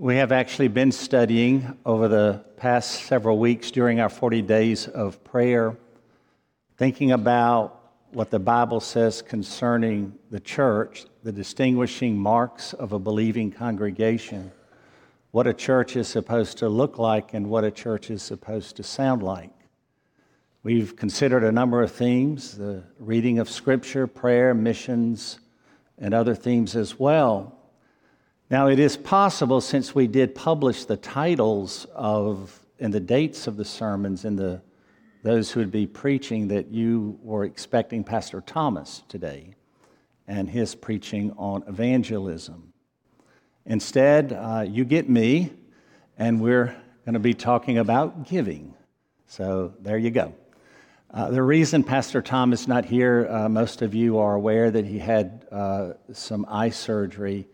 We have actually been studying over the past several weeks during our 40 days of prayer, thinking about what the Bible says concerning the church, the distinguishing marks of a believing congregation, what a church is supposed to look like, and what a church is supposed to sound like. We've considered a number of themes the reading of Scripture, prayer, missions, and other themes as well. Now, it is possible, since we did publish the titles of and the dates of the sermons and the those who would be preaching, that you were expecting Pastor Thomas today and his preaching on evangelism. Instead, uh, you get me, and we're going to be talking about giving. So there you go. Uh, the reason Pastor Tom is not here, uh, most of you are aware that he had uh, some eye surgery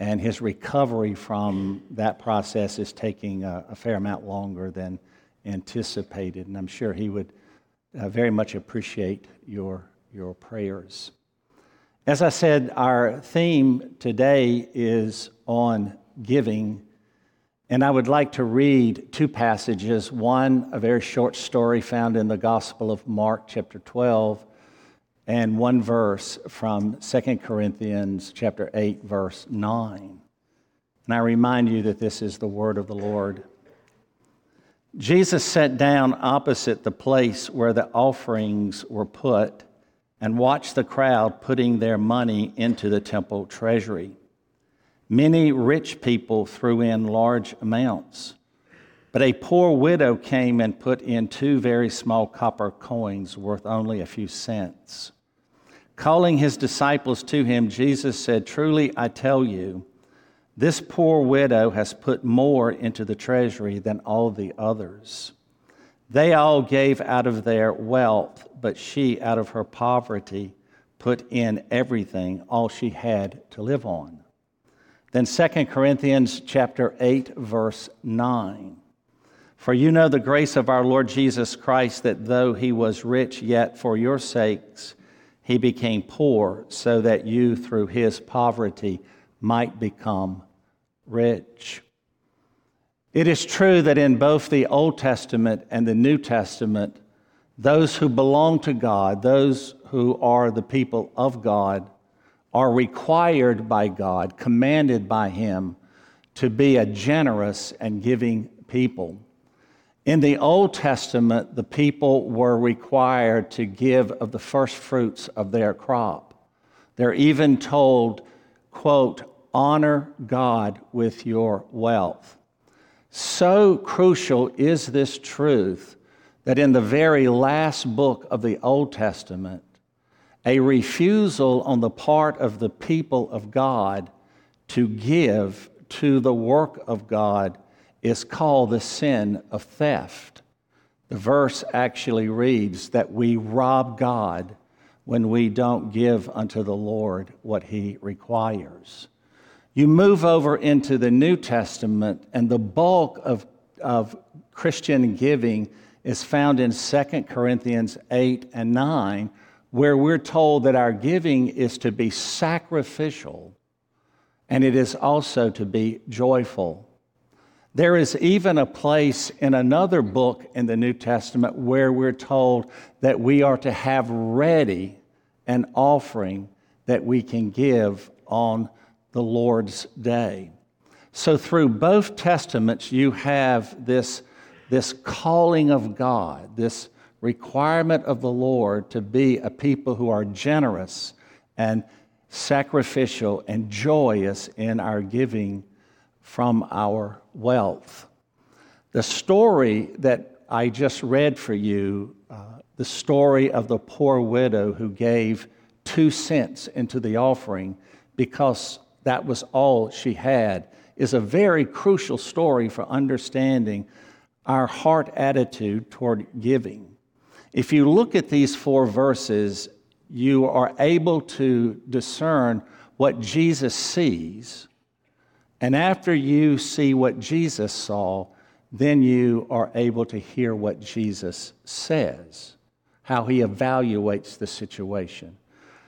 and his recovery from that process is taking a, a fair amount longer than anticipated. And I'm sure he would uh, very much appreciate your, your prayers. As I said, our theme today is on giving. And I would like to read two passages. One, a very short story found in the Gospel of Mark, chapter 12, and one verse from 2 Corinthians chapter 8 verse 9. And I remind you that this is the word of the Lord. Jesus sat down opposite the place where the offerings were put and watched the crowd putting their money into the temple treasury. Many rich people threw in large amounts. But a poor widow came and put in two very small copper coins worth only a few cents. Calling his disciples to him, Jesus said, Truly I tell you, this poor widow has put more into the treasury than all the others. They all gave out of their wealth, but she, out of her poverty, put in everything, all she had to live on. Then 2 Corinthians chapter 8 verse 9. For you know the grace of our Lord Jesus Christ that though he was rich yet for your sakes he became poor so that you, through his poverty, might become rich. It is true that in both the Old Testament and the New Testament, those who belong to God, those who are the people of God, are required by God, commanded by Him to be a generous and giving people. In the Old Testament, the people were required to give of the first fruits of their crop. They're even told, quote, honor God with your wealth. So crucial is this truth that in the very last book of the Old Testament, a refusal on the part of the people of God to give to the work of God is called the sin of theft. The verse actually reads that we rob God when we don't give unto the Lord what he requires. You move over into the New Testament, and the bulk of, of Christian giving is found in 2 Corinthians 8 and 9, where we're told that our giving is to be sacrificial and it is also to be joyful. There is even a place in another book in the New Testament where we're told that we are to have ready an offering that we can give on the Lord's day. So, through both testaments, you have this, this calling of God, this requirement of the Lord to be a people who are generous and sacrificial and joyous in our giving from our wealth. The story that I just read for you, uh, the story of the poor widow who gave two cents into the offering because that was all she had, is a very crucial story for understanding our heart attitude toward giving. If you look at these four verses, you are able to discern what Jesus sees and after you see what Jesus saw, then you are able to hear what Jesus says, how he evaluates the situation.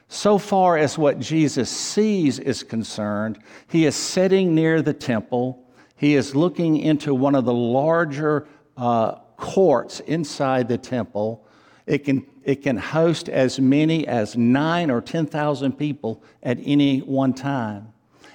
So far as what Jesus sees is concerned, he is sitting near the temple. he is looking into one of the larger uh, courts inside the temple. It can, it can host as many as nine or 10,000 people at any one time.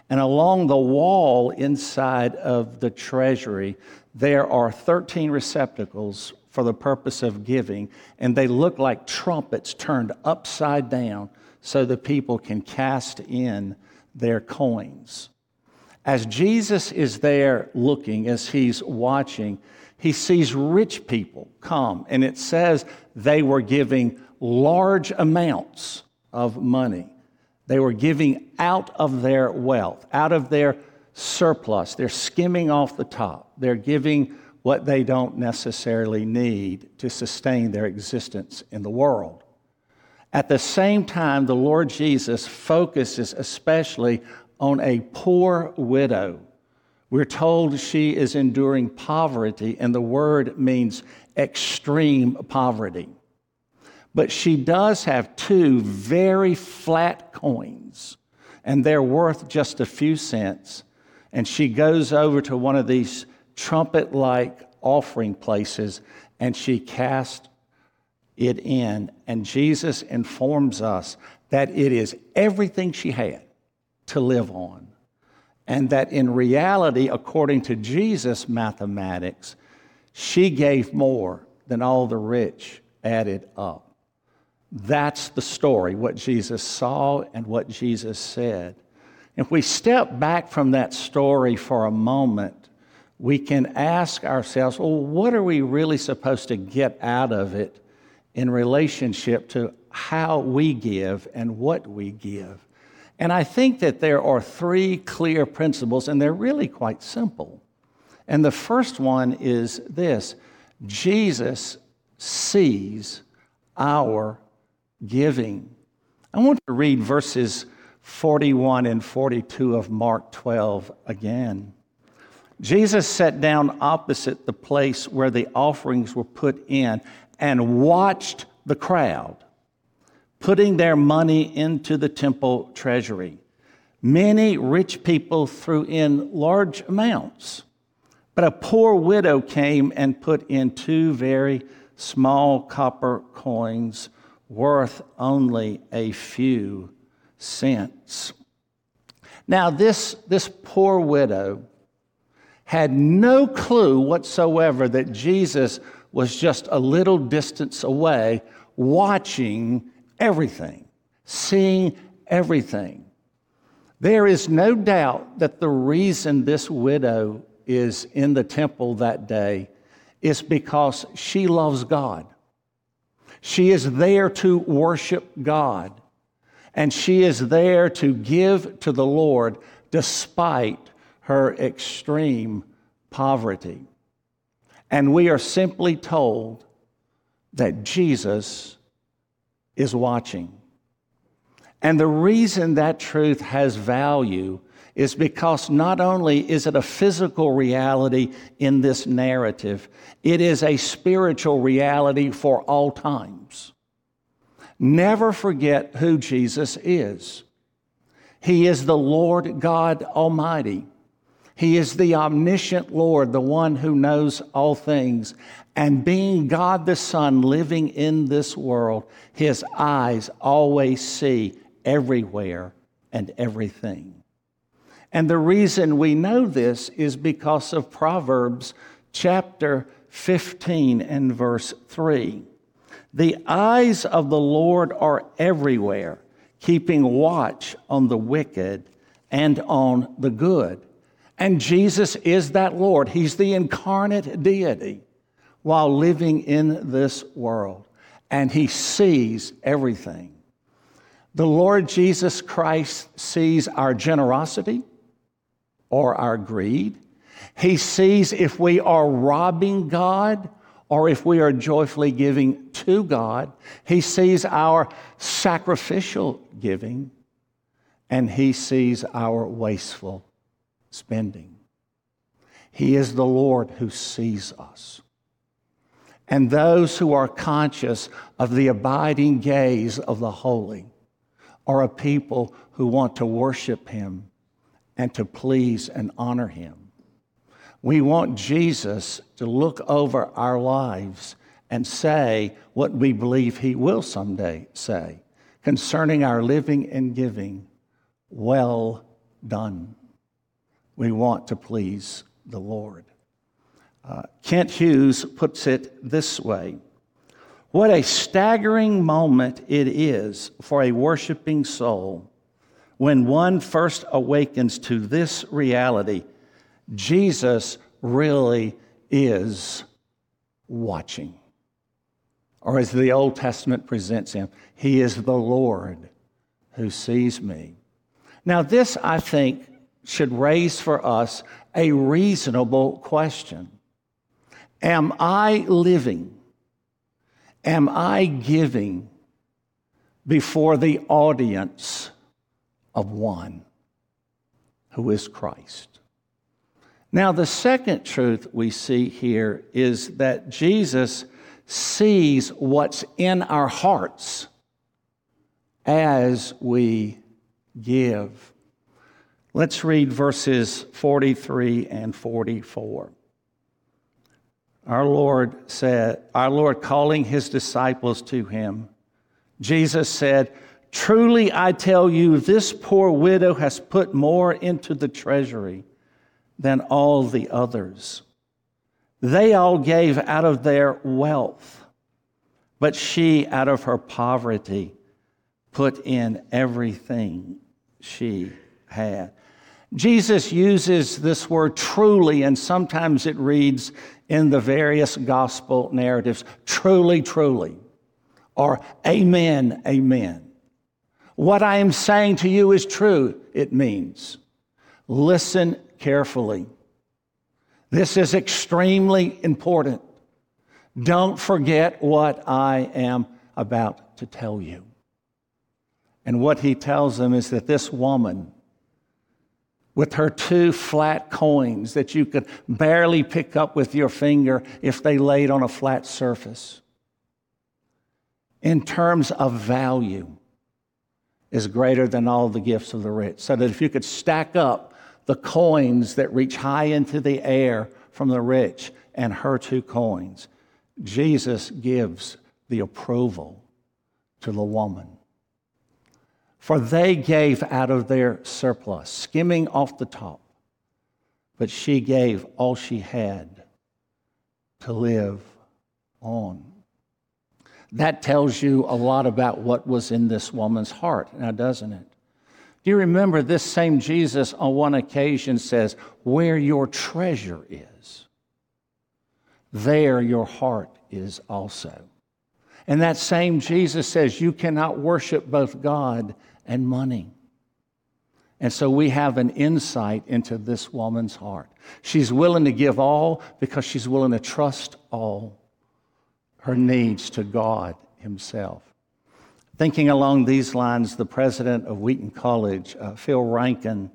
And along the wall inside of the treasury, there are 13 receptacles for the purpose of giving, and they look like trumpets turned upside down so the people can cast in their coins. As Jesus is there looking, as he's watching, he sees rich people come, and it says they were giving large amounts of money. They were giving out of their wealth, out of their surplus. They're skimming off the top. They're giving what they don't necessarily need to sustain their existence in the world. At the same time, the Lord Jesus focuses especially on a poor widow. We're told she is enduring poverty, and the word means extreme poverty. But she does have two very flat coins, and they're worth just a few cents. And she goes over to one of these trumpet like offering places and she casts it in. And Jesus informs us that it is everything she had to live on. And that in reality, according to Jesus' mathematics, she gave more than all the rich added up. That's the story, what Jesus saw and what Jesus said. If we step back from that story for a moment, we can ask ourselves, well, what are we really supposed to get out of it in relationship to how we give and what we give? And I think that there are three clear principles, and they're really quite simple. And the first one is this Jesus sees our giving. I want to read verses 41 and 42 of Mark 12 again. Jesus sat down opposite the place where the offerings were put in and watched the crowd putting their money into the temple treasury. Many rich people threw in large amounts, but a poor widow came and put in two very small copper coins worth only a few cents. Now, this, this poor widow had no clue whatsoever that Jesus was just a little distance away watching everything, seeing everything. There is no doubt that the reason this widow is in the temple that day is because she loves God. She is there to worship God, and she is there to give to the Lord despite her extreme poverty. And we are simply told that Jesus is watching. And the reason that truth has value is because not only is it a physical reality in this narrative, it is a spiritual reality for all times. Never forget who Jesus is. He is the Lord God Almighty. He is the omniscient Lord, the one who knows all things. And being God the Son living in this world, his eyes always see everywhere and everything. And the reason we know this is because of Proverbs chapter 15 and verse 3. The eyes of the Lord are everywhere, keeping watch on the wicked and on the good. And Jesus is that Lord. He's the incarnate deity while living in this world. And he sees everything. The Lord Jesus Christ sees our generosity or our greed. He sees if we are robbing God or if we are joyfully giving to God. He sees our sacrificial giving and he sees our wasteful spending. He is the Lord who sees us. And those who are conscious of the abiding gaze of the holy are a people who want to worship Him and to please and honor Him. We want Jesus to look over our lives and say what we believe he will someday say concerning our living and giving. Well done. We want to please the Lord. Uh, Kent Hughes puts it this way What a staggering moment it is for a worshiping soul when one first awakens to this reality Jesus really is watching. Or as the Old Testament presents him, he is the Lord who sees me. Now, this, I think, should raise for us a reasonable question Am I living? Am I giving before the audience of one who is Christ? Now, the second truth we see here is that Jesus sees what's in our hearts as we give. Let's read verses 43 and 44. Our Lord said, Our Lord calling his disciples to him, Jesus said, Truly I tell you, this poor widow has put more into the treasury than all the others. They all gave out of their wealth, but she, out of her poverty, put in everything she had. Jesus uses this word truly, and sometimes it reads in the various gospel narratives truly, truly, or amen, amen. What I am saying to you is true, it means. Listen carefully. This is extremely important. Don't forget what I am about to tell you. And what he tells them is that this woman, with her two flat coins that you could barely pick up with your finger if they laid on a flat surface, in terms of value, is greater than all the gifts of the rich. So that if you could stack up the coins that reach high into the air from the rich and her two coins. Jesus gives the approval to the woman. For they gave out of their surplus, skimming off the top, but she gave all she had to live on. That tells you a lot about what was in this woman's heart, now doesn't it? Do you remember this same Jesus on one occasion says, Where your treasure is, there your heart is also. And that same Jesus says, You cannot worship both God and money. And so we have an insight into this woman's heart. She's willing to give all because she's willing to trust all her needs to God Himself. Thinking along these lines, the president of Wheaton College, uh, Phil Ryken,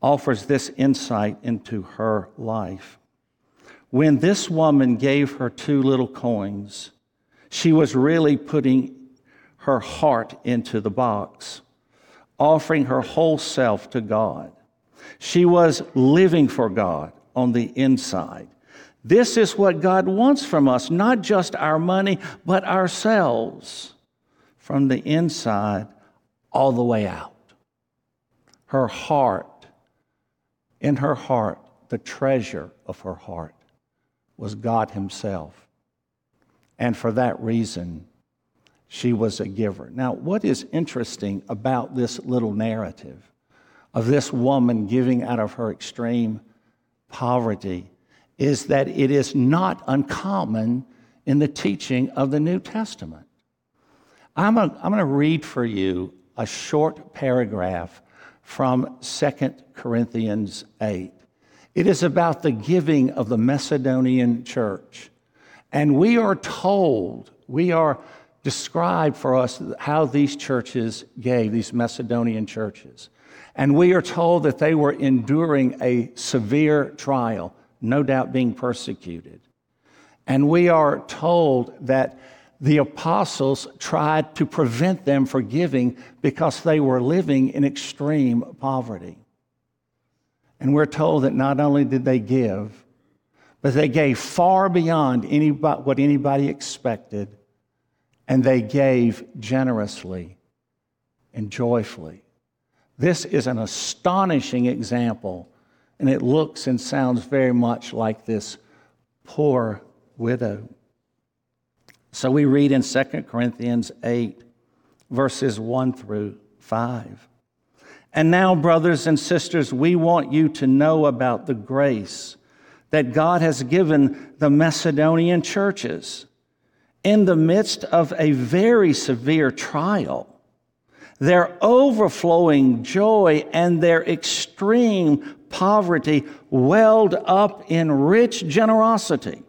offers this insight into her life. When this woman gave her two little coins, she was really putting her heart into the box, offering her whole self to God. She was living for God on the inside. This is what God wants from us, not just our money, but ourselves from the inside all the way out. Her heart, in her heart, the treasure of her heart was God Himself. And for that reason, she was a giver. Now, what is interesting about this little narrative of this woman giving out of her extreme poverty is that it is not uncommon in the teaching of the New Testament. I'm going to read for you a short paragraph from 2 Corinthians 8. It is about the giving of the Macedonian church. And we are told, we are described for us how these churches gave, these Macedonian churches. And we are told that they were enduring a severe trial, no doubt being persecuted. And we are told that the apostles tried to prevent them from giving because they were living in extreme poverty. And we're told that not only did they give, but they gave far beyond anybody, what anybody expected, and they gave generously and joyfully. This is an astonishing example, and it looks and sounds very much like this poor widow. So we read in 2 Corinthians 8, verses 1 through 5. And now, brothers and sisters, we want you to know about the grace that God has given the Macedonian churches. In the midst of a very severe trial, their overflowing joy and their extreme poverty welled up in rich generosity.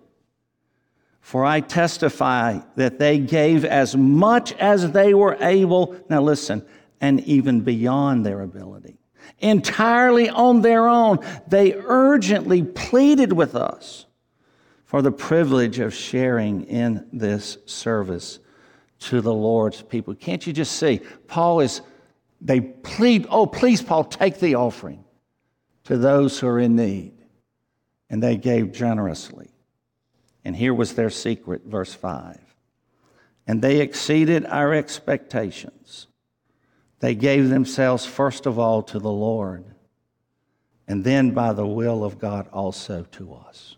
For I testify that they gave as much as they were able. Now listen, and even beyond their ability. Entirely on their own, they urgently pleaded with us for the privilege of sharing in this service to the Lord's people. Can't you just see? Paul is, they plead, oh, please, Paul, take the offering to those who are in need. And they gave generously. And here was their secret, verse 5. And they exceeded our expectations they gave themselves first of all to the Lord, and then by the will of God also to us.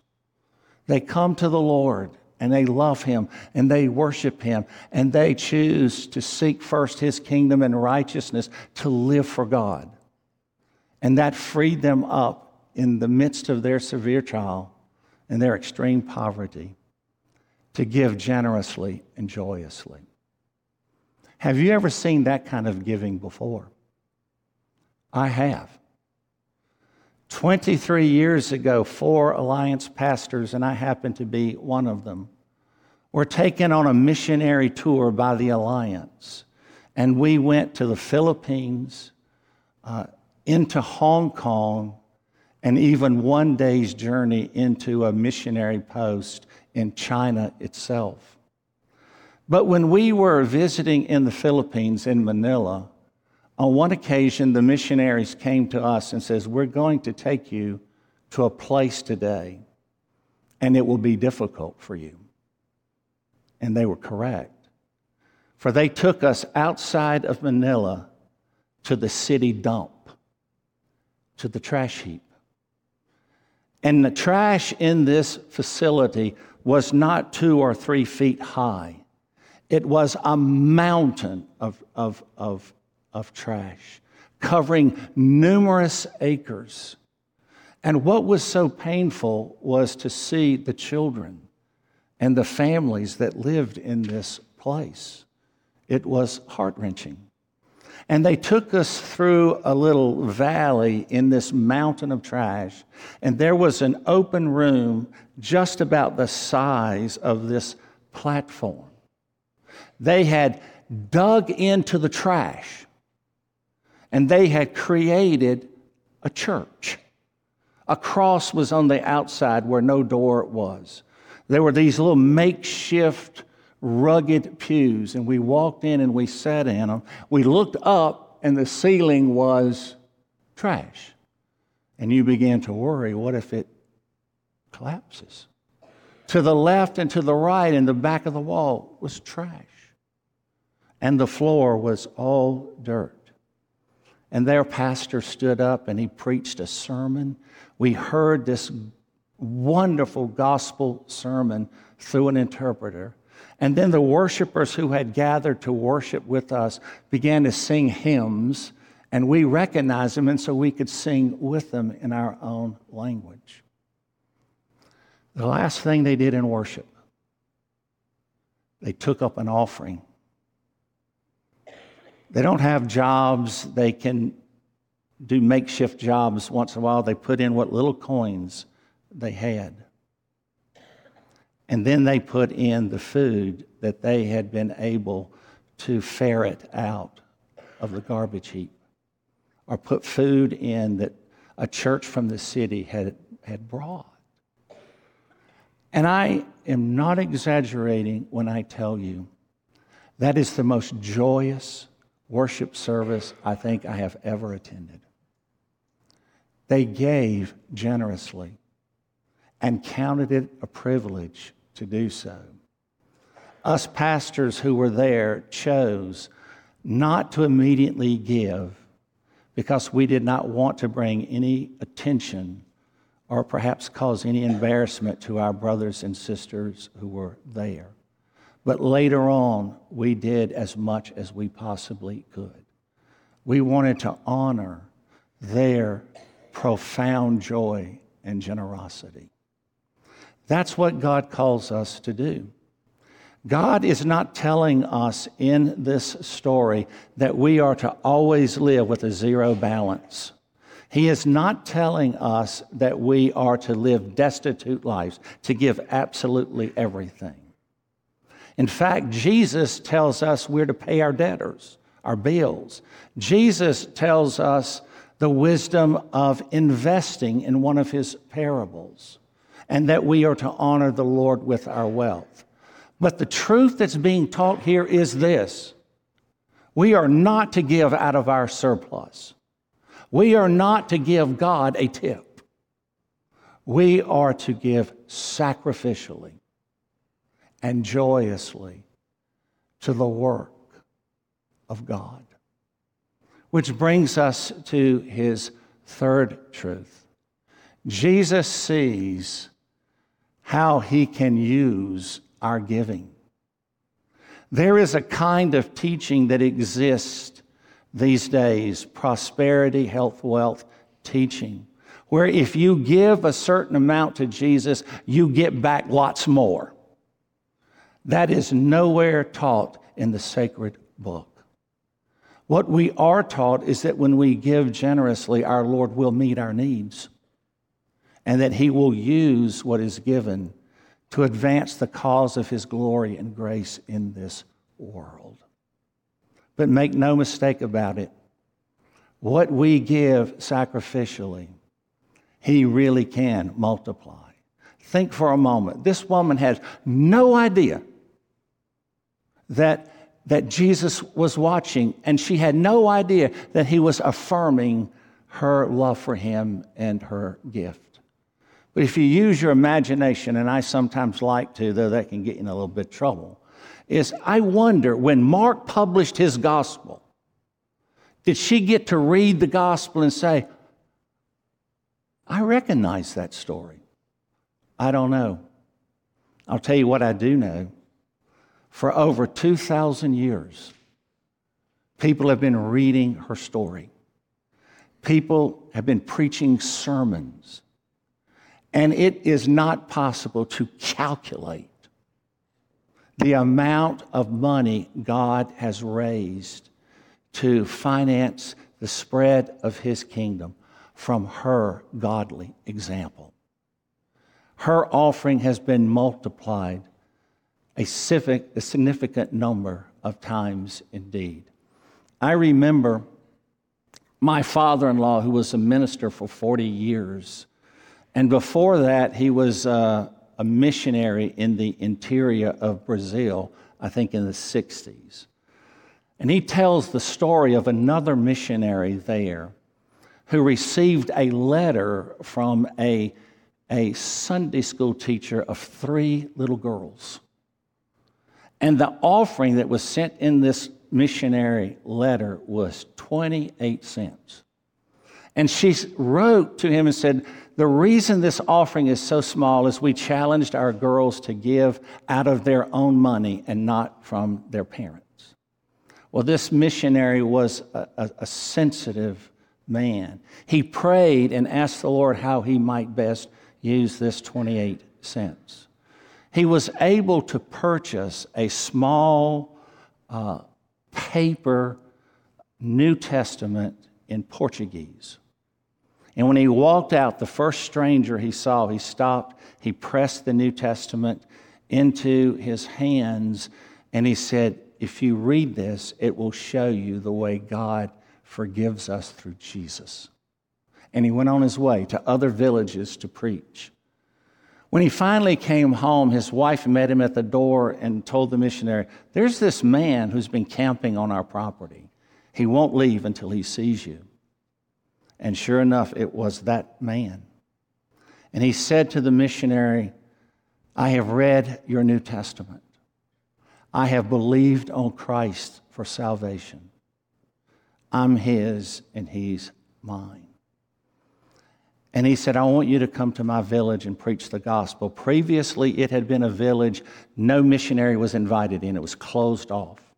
They come to the Lord and they love Him and they worship Him and they choose to seek first His kingdom and righteousness to live for God. And that freed them up in the midst of their severe trial and their extreme poverty to give generously and joyously. Have you ever seen that kind of giving before? I have. 23 years ago, four Alliance pastors, and I happen to be one of them, were taken on a missionary tour by the Alliance. And we went to the Philippines, uh, into Hong Kong, and even one day's journey into a missionary post in China itself. But when we were visiting in the Philippines in Manila, on one occasion the missionaries came to us and says, "We're going to take you to a place today and it will be difficult for you." And they were correct. For they took us outside of Manila to the city dump, to the trash heap. And the trash in this facility was not two or three feet high. It was a mountain of, of, of, of trash covering numerous acres. And what was so painful was to see the children and the families that lived in this place. It was heart wrenching. And they took us through a little valley in this mountain of trash, and there was an open room just about the size of this platform. They had dug into the trash and they had created a church. A cross was on the outside where no door was. There were these little makeshift, rugged pews, and we walked in and we sat in them. We looked up, and the ceiling was trash. And you began to worry what if it collapses? To the left and to the right, in the back of the wall, was trash and the floor was all dirt. And their pastor stood up and he preached a sermon. We heard this wonderful gospel sermon through an interpreter. And then the worshipers who had gathered to worship with us began to sing hymns, and we recognized them, and so we could sing with them in our own language. The last thing they did in worship, they took up an offering they don't have jobs. They can do makeshift jobs once in a while. They put in what little coins they had. And then they put in the food that they had been able to ferret out of the garbage heap or put food in that a church from the city had, had brought. And I am not exaggerating when I tell you that is the most joyous, worship service I think I have ever attended. They gave generously and counted it a privilege to do so. Us pastors who were there chose not to immediately give because we did not want to bring any attention or perhaps cause any embarrassment to our brothers and sisters who were there. But later on, we did as much as we possibly could. We wanted to honor their profound joy and generosity. That's what God calls us to do. God is not telling us in this story that we are to always live with a zero balance. He is not telling us that we are to live destitute lives, to give absolutely everything. In fact, Jesus tells us we're to pay our debtors, our bills. Jesus tells us the wisdom of investing in one of his parables, and that we are to honor the Lord with our wealth. But the truth that's being taught here is this we are not to give out of our surplus. We are not to give God a tip. We are to give sacrificially and joyously to the work of God. Which brings us to his third truth. Jesus sees how he can use our giving. There is a kind of teaching that exists these days prosperity, health, wealth teaching, where if you give a certain amount to Jesus, you get back lots more. That is nowhere taught in the sacred book. What we are taught is that when we give generously, our Lord will meet our needs and that He will use what is given to advance the cause of His glory and grace in this world. But make no mistake about it, what we give sacrificially, He really can multiply. Think for a moment. This woman has no idea that, that Jesus was watching, and she had no idea that He was affirming her love for Him and her gift. But if you use your imagination, and I sometimes like to, though that can get you in a little bit of trouble, is I wonder when Mark published his gospel, did she get to read the gospel and say, I recognize that story? I don't know. I'll tell you what I do know. For over 2,000 years, people have been reading her story. People have been preaching sermons and it is not possible to calculate the amount of money God has raised to finance the spread of his kingdom from her godly example. Her offering has been multiplied a, civic, a significant number of times indeed. I remember my father in law, who was a minister for 40 years, and before that, he was uh, a missionary in the interior of Brazil, I think in the 60s. And he tells the story of another missionary there who received a letter from a, a Sunday school teacher of three little girls. And the offering that was sent in this missionary letter was 28 cents. And she wrote to him and said, The reason this offering is so small is we challenged our girls to give out of their own money and not from their parents. Well, this missionary was a, a, a sensitive man. He prayed and asked the Lord how he might best use this 28 cents. He was able to purchase a small uh, paper New Testament in Portuguese. And when he walked out, the first stranger he saw, he stopped, he pressed the New Testament into his hands, and he said, If you read this, it will show you the way God forgives us through Jesus. And he went on his way to other villages to preach. When he finally came home, his wife met him at the door and told the missionary, There's this man who's been camping on our property. He won't leave until he sees you. And sure enough, it was that man. And he said to the missionary, I have read your New Testament. I have believed on Christ for salvation. I'm his and he's mine. And he said, I want you to come to my village and preach the gospel. Previously, it had been a village no missionary was invited in, it was closed off.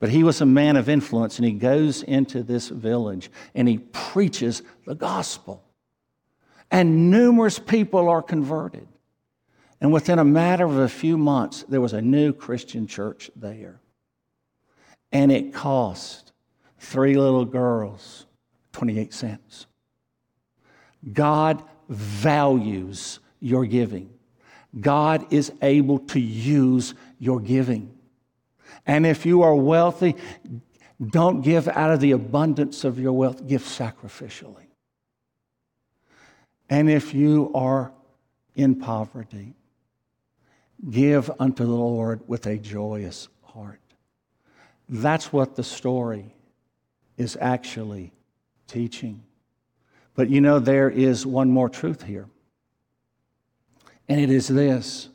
But he was a man of influence, and he goes into this village and he preaches the gospel. And numerous people are converted. And within a matter of a few months, there was a new Christian church there. And it cost three little girls 28 cents. God values your giving. God is able to use your giving. And if you are wealthy, don't give out of the abundance of your wealth, give sacrificially. And if you are in poverty, give unto the Lord with a joyous heart. That's what the story is actually teaching. But you know, there is one more truth here. And it is this.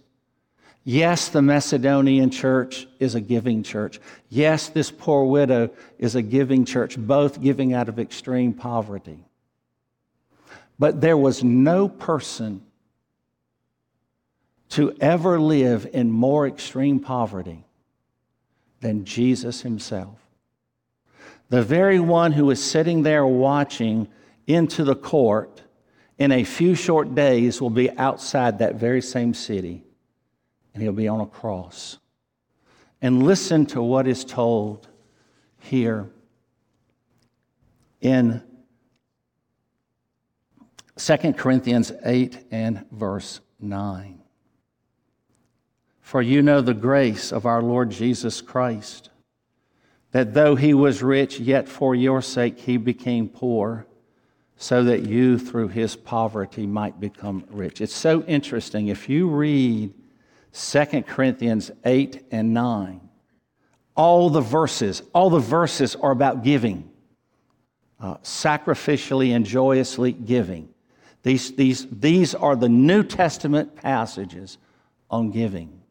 Yes, the Macedonian church is a giving church. Yes, this poor widow is a giving church, both giving out of extreme poverty. But there was no person to ever live in more extreme poverty than Jesus himself. The very one who is sitting there watching into the court in a few short days will be outside that very same city and he'll be on a cross. And listen to what is told here in 2 Corinthians 8 and verse 9. For you know the grace of our Lord Jesus Christ, that though he was rich, yet for your sake he became poor so that you, through his poverty, might become rich. It's so interesting. If you read 2 Corinthians 8 and 9, all the verses, all the verses are about giving, uh, sacrificially and joyously giving. These, these, these are the New Testament passages on giving.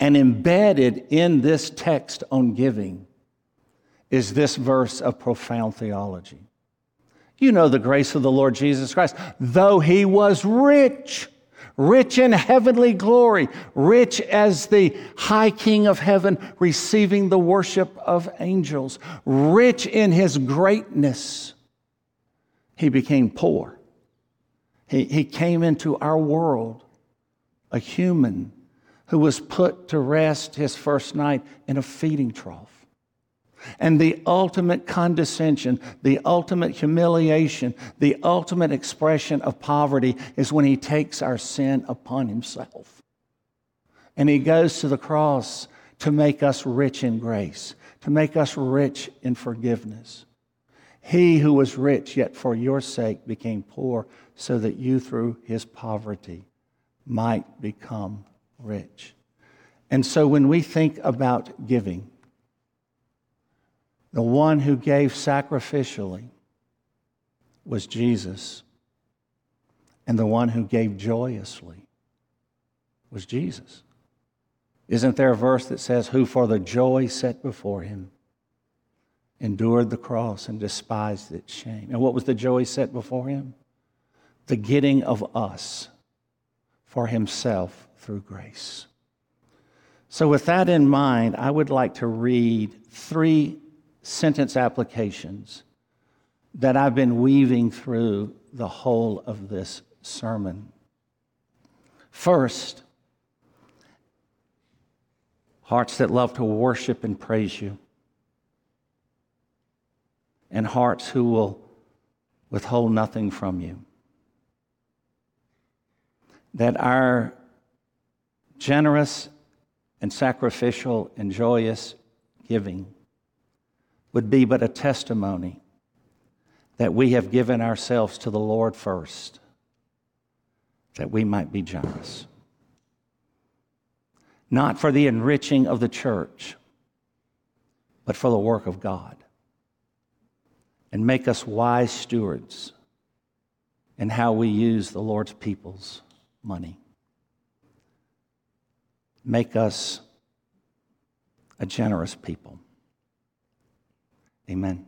And embedded in this text on giving is this verse of profound theology. You know the grace of the Lord Jesus Christ. Though he was rich, rich in heavenly glory, rich as the high king of heaven, receiving the worship of angels, rich in his greatness, he became poor. He, he came into our world, a human who was put to rest his first night in a feeding trough. And the ultimate condescension, the ultimate humiliation, the ultimate expression of poverty is when he takes our sin upon himself. And he goes to the cross to make us rich in grace, to make us rich in forgiveness. He who was rich, yet for your sake became poor, so that you through his poverty might become rich. And so when we think about giving, the one who gave sacrificially was Jesus, and the one who gave joyously was Jesus. Isn't there a verse that says, Who for the joy set before him endured the cross and despised its shame? And what was the joy set before him? The getting of us for himself through grace. So, with that in mind, I would like to read three sentence applications that I've been weaving through the whole of this sermon. First, hearts that love to worship and praise you, and hearts who will withhold nothing from you. That our generous and sacrificial and joyous giving would be but a testimony that we have given ourselves to the Lord first, that we might be generous. Not for the enriching of the church, but for the work of God. and make us wise stewards in how we use the Lord's people's money. Make us a generous people. Amen.